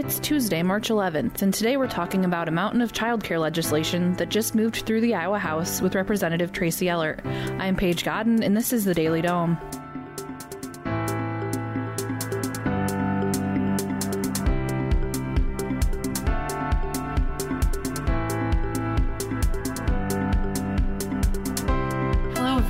It's Tuesday, March 11th, and today we're talking about a mountain of childcare legislation that just moved through the Iowa House with Representative Tracy Ehlert. I'm Paige Godden, and this is the Daily Dome.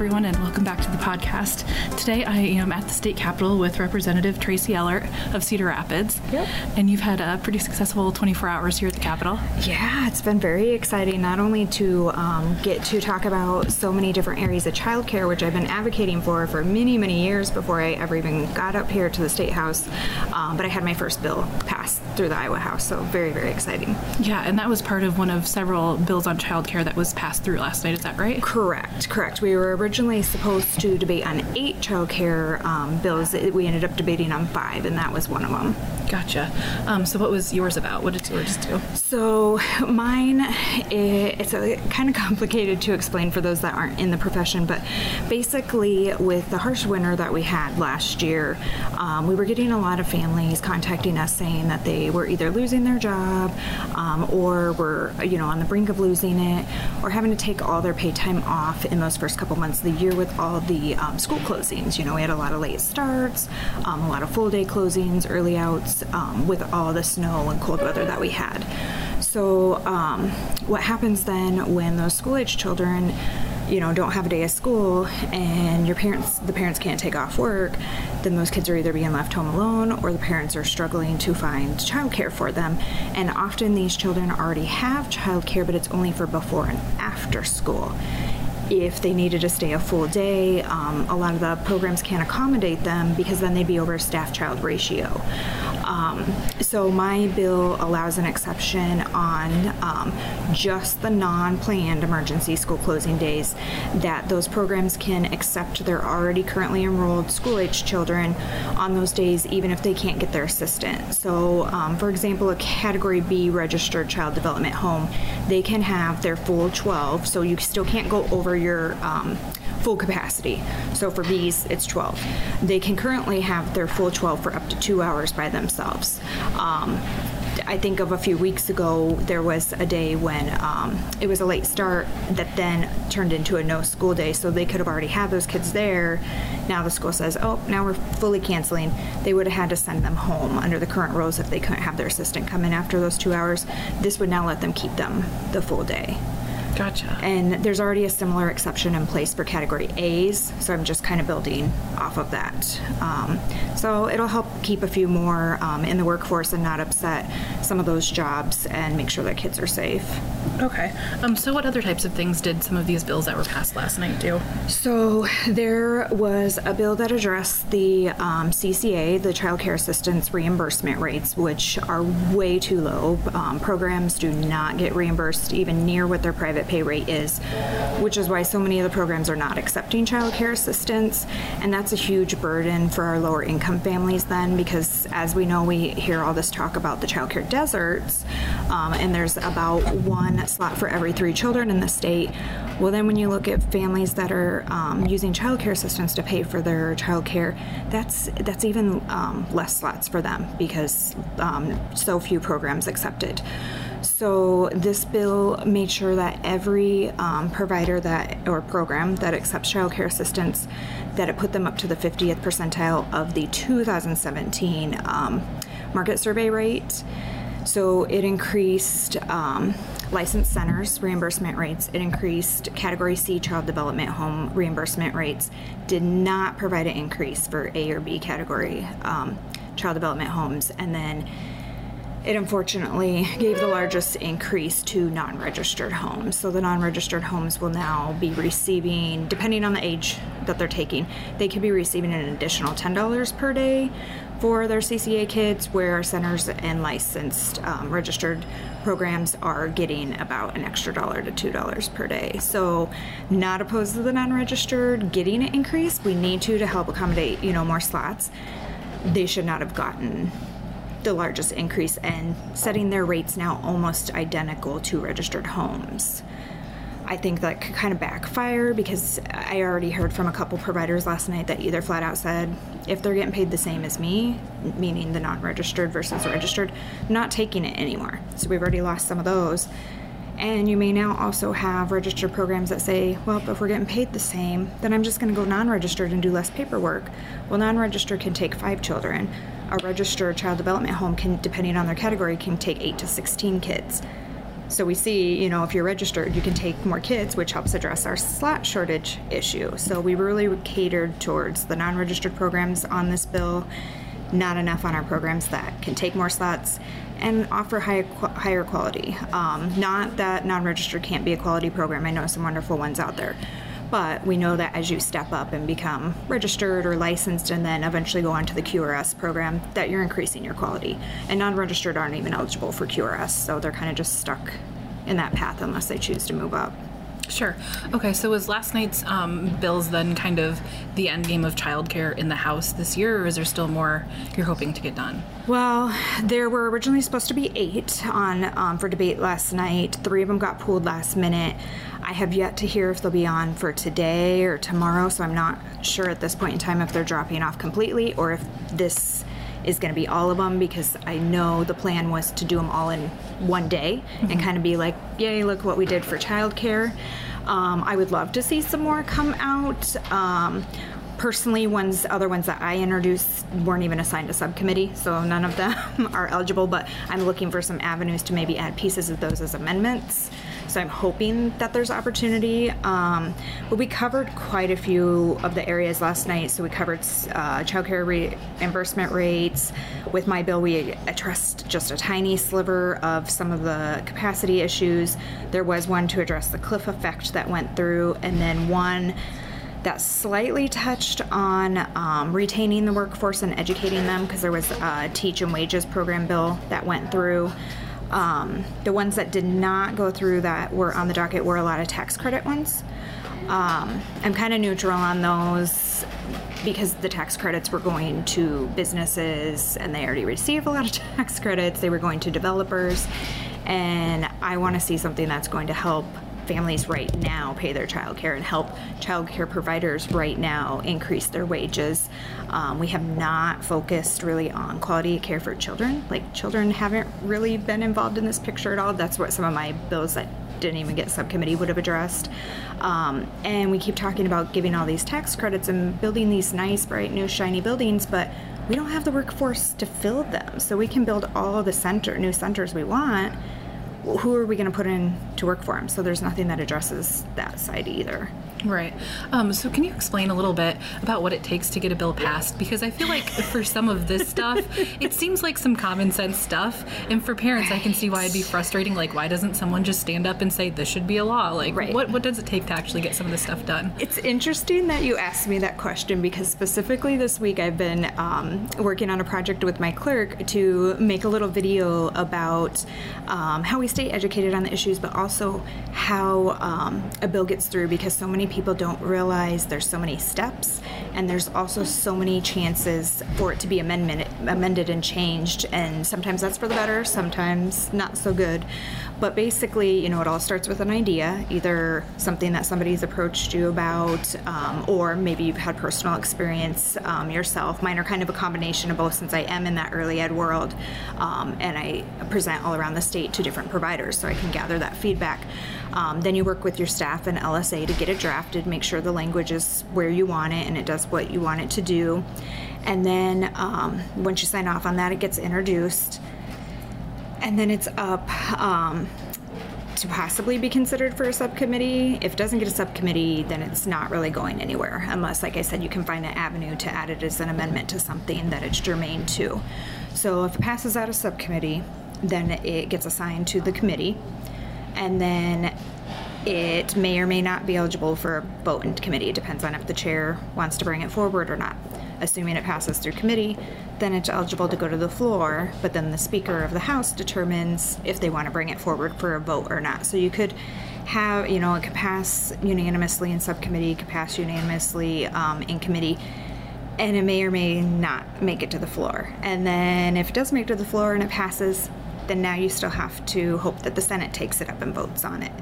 Everyone, and welcome back to the podcast. Today I am at the state capitol with Representative Tracy Ehlert of Cedar Rapids. Yep. And you've had a pretty successful 24 hours here at the capitol. Yeah, it's been very exciting not only to um, get to talk about so many different areas of childcare, which I've been advocating for for many, many years before I ever even got up here to the state house, um, but I had my first bill passed through the Iowa House, so very, very exciting. Yeah, and that was part of one of several bills on child care that was passed through last night. Is that right? Correct, correct. We were originally supposed to debate on eight child care um, bills. We ended up debating on five, and that was one of them. Gotcha. Um, so, what was yours about? What did yours do? So, mine, it's a, kind of complicated to explain for those that aren't in the profession, but basically, with the harsh winter that we had last year, um, we were getting a lot of families contacting us saying that they were either losing their job um, or were, you know, on the brink of losing it or having to take all their pay time off in those first couple months of the year with all the um, school closings. You know, we had a lot of late starts, um, a lot of full day closings, early outs um, with all the snow and cold weather that we had. So, um, what happens then when those school age children you know don't have a day of school and your parents the parents can't take off work then those kids are either being left home alone or the parents are struggling to find childcare for them and often these children already have childcare but it's only for before and after school if they needed to stay a full day, um, a lot of the programs can't accommodate them because then they'd be over staff child ratio. Um, so my bill allows an exception on um, just the non-planned emergency school closing days that those programs can accept their already currently enrolled school-age children on those days even if they can't get their assistant. So um, for example, a category B registered child development home, they can have their full 12 so you still can't go over your um, full capacity. So for Bs, it's 12. They can currently have their full 12 for up to two hours by themselves. Um, I think of a few weeks ago, there was a day when um, it was a late start that then turned into a no school day. So they could have already had those kids there. Now the school says, oh, now we're fully canceling. They would have had to send them home under the current rules if they couldn't have their assistant come in after those two hours. This would now let them keep them the full day. Gotcha. And there's already a similar exception in place for category A's, so I'm just kind of building off of that. Um, so it'll help keep a few more um, in the workforce and not upset some of those jobs and make sure that kids are safe. Okay. Um, so what other types of things did some of these bills that were passed last night do? So there was a bill that addressed the um, CCA, the Child Care Assistance reimbursement rates, which are way too low. Um, programs do not get reimbursed even near what their private pay rate is, which is why so many of the programs are not accepting child care assistance. And that's a huge burden for our lower income families then, because as we know, we hear all this talk about the child care deserts, um, and there's about one slot for every three children in the state. Well, then when you look at families that are um, using child care assistance to pay for their child care, that's that's even um, less slots for them because um, so few programs accepted. So this bill made sure that every um, provider that or program that accepts child care assistance, that it put them up to the 50th percentile of the 2017 um, market survey rate. So it increased um, licensed centers reimbursement rates, it increased. Category C child development home reimbursement rates, did not provide an increase for A or B category um, child development homes, and then it unfortunately gave the largest increase to non registered homes. So the non registered homes will now be receiving, depending on the age that they're taking, they could be receiving an additional $10 per day for their CCA kids, where centers and licensed um, registered programs are getting about an extra dollar to two dollars per day. So, not opposed to the non-registered getting an increase. We need to to help accommodate you know more slots. They should not have gotten the largest increase and setting their rates now almost identical to registered homes. I think that could kind of backfire because I already heard from a couple providers last night that either flat out said if they're getting paid the same as me, meaning the non registered versus registered, not taking it anymore. So we've already lost some of those. And you may now also have registered programs that say, well, if we're getting paid the same, then I'm just going to go non registered and do less paperwork. Well, non registered can take five children. A registered child development home can, depending on their category, can take eight to 16 kids. So we see, you know, if you're registered, you can take more kids, which helps address our slot shortage issue. So we really catered towards the non registered programs on this bill, not enough on our programs that can take more slots and offer high, higher quality. Um, not that non registered can't be a quality program, I know some wonderful ones out there. But we know that as you step up and become registered or licensed and then eventually go on to the QRS program, that you're increasing your quality. And non registered aren't even eligible for QRS, so they're kind of just stuck in that path unless they choose to move up. Sure. Okay, so was last night's um, bills then kind of the end game of childcare in the House this year, or is there still more you're hoping to get done? Well, there were originally supposed to be eight on um, for debate last night. Three of them got pulled last minute. I have yet to hear if they'll be on for today or tomorrow, so I'm not sure at this point in time if they're dropping off completely or if this is going to be all of them because I know the plan was to do them all in one day mm-hmm. and kind of be like, yay, look what we did for childcare. Um, I would love to see some more come out. Um, personally, ones other ones that I introduced weren't even assigned a subcommittee, so none of them are eligible. But I'm looking for some avenues to maybe add pieces of those as amendments. So I'm hoping that there's opportunity. Um, but we covered quite a few of the areas last night. So we covered uh, childcare reimbursement rates. With my bill, we addressed just a tiny sliver of some of the capacity issues. There was one to address the cliff effect that went through, and then one that slightly touched on um, retaining the workforce and educating them because there was a teach and wages program bill that went through. Um, the ones that did not go through that were on the docket were a lot of tax credit ones. Um, I'm kind of neutral on those because the tax credits were going to businesses and they already receive a lot of tax credits. They were going to developers. And I want to see something that's going to help families right now pay their child care and help child care providers right now increase their wages. Um, we have not focused really on quality of care for children. Like, children haven't really been involved in this picture at all. That's what some of my bills that didn't even get subcommittee would have addressed. Um, and we keep talking about giving all these tax credits and building these nice, bright, new, shiny buildings, but we don't have the workforce to fill them. So we can build all the center, new centers we want who are we going to put in to work for him? So there's nothing that addresses that side either. Right. Um, so, can you explain a little bit about what it takes to get a bill passed? Because I feel like for some of this stuff, it seems like some common sense stuff. And for parents, right. I can see why it'd be frustrating. Like, why doesn't someone just stand up and say this should be a law? Like, right. what, what does it take to actually get some of this stuff done? It's interesting that you asked me that question because specifically this week I've been um, working on a project with my clerk to make a little video about um, how we stay educated on the issues, but also how um, a bill gets through because so many people don't realize there's so many steps and there's also so many chances for it to be amendment, amended and changed and sometimes that's for the better sometimes not so good but basically you know it all starts with an idea either something that somebody's approached you about um, or maybe you've had personal experience um, yourself mine are kind of a combination of both since i am in that early ed world um, and i present all around the state to different providers so i can gather that feedback um, then you work with your staff and LSA to get it drafted, make sure the language is where you want it and it does what you want it to do. And then um, once you sign off on that, it gets introduced. And then it's up um, to possibly be considered for a subcommittee. If it doesn't get a subcommittee, then it's not really going anywhere, unless, like I said, you can find an avenue to add it as an amendment to something that it's germane to. So if it passes out of subcommittee, then it gets assigned to the committee and then it may or may not be eligible for a vote in committee. It depends on if the chair wants to bring it forward or not. Assuming it passes through committee, then it's eligible to go to the floor, but then the Speaker of the House determines if they want to bring it forward for a vote or not. So you could have, you know, it could pass unanimously in subcommittee, could pass unanimously um, in committee, and it may or may not make it to the floor. And then if it does make it to the floor and it passes, then now you still have to hope that the Senate takes it up and votes on it.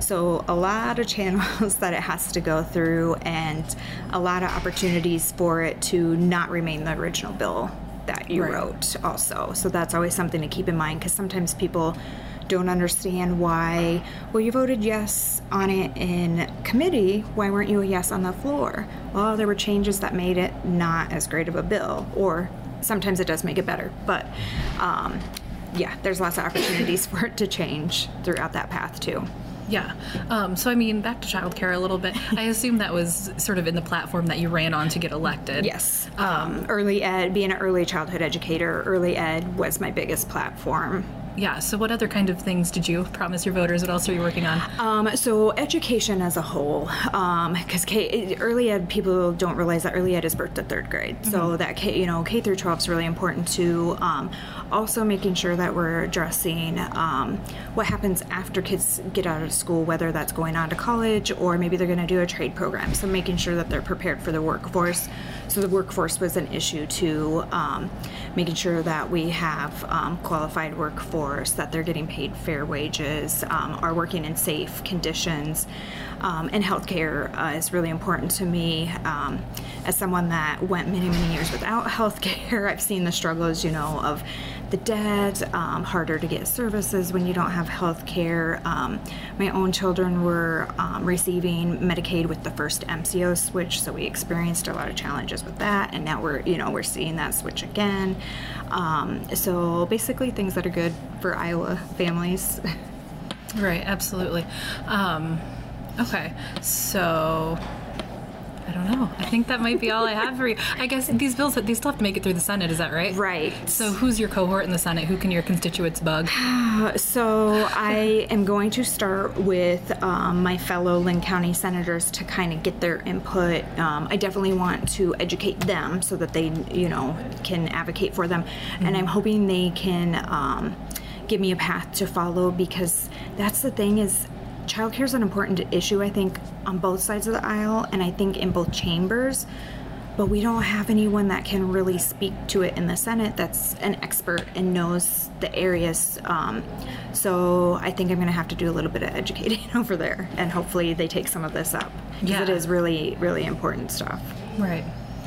So, a lot of channels that it has to go through, and a lot of opportunities for it to not remain the original bill that you Right. wrote, also. So, that's always something to keep in mind because sometimes people don't understand why, well, you voted yes on it in committee, why weren't you a yes on the floor? Well, there were changes that made it not as great of a bill, or sometimes it does make it better, but um, yeah, there's lots of opportunities for it to change throughout that path too. Yeah. Um, so, I mean, back to childcare a little bit. I assume that was sort of in the platform that you ran on to get elected. Yes. Um, early ed, being an early childhood educator, early ed was my biggest platform. Yeah. So, what other kind of things did you promise your voters? What else are you working on? Um, so education as a whole, because K, early ed people don't realize that early ed is birth to third grade. So that K, you know, K through 12 is really important too. Um, also making sure that we're addressing um, what happens after kids get out of school, whether that's going on to college or maybe they're going to do a trade program. So making sure that they're prepared for the workforce. So the workforce was an issue too. Making sure that we have um, qualified workforce, that they're getting paid fair wages, um, are working in safe conditions. Um, and healthcare uh, is really important to me. Um, as someone that went many, many years without healthcare, I've seen the struggles, you know, of the debt, um, harder to get services when you don't have health care. Um, my own children were um, receiving Medicaid with the first MCO switch, so we experienced a lot of challenges with that, and now we're, you know, we're seeing that switch again. Um, so basically, things that are good for Iowa families. Right. Absolutely. Um, okay. So. I don't know. I think that might be all I have for you. I guess these bills, they still have to make it through the Senate. Is that right? Right. So, who's your cohort in the Senate? Who can your constituents bug? So I am going to start with um, my fellow Linn County senators to kind of get their input. Um, I definitely want to educate them so that they, you know, can advocate for them, and I'm hoping they can um, give me a path to follow because that's the thing is. Childcare is an important issue, I think, on both sides of the aisle, and I think in both chambers but we don't have anyone that can really speak to it in the Senate that's an expert and knows the areas. Um, so I think I'm going to have to do a little bit of educating over there, and hopefully they take some of this up because it Yeah. is really, really important stuff. Right.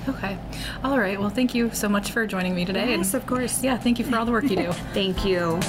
Okay. All right. Well, thank you so much for joining me today. Yes, and of course. yeah, thank you for all the work you do. Thank you.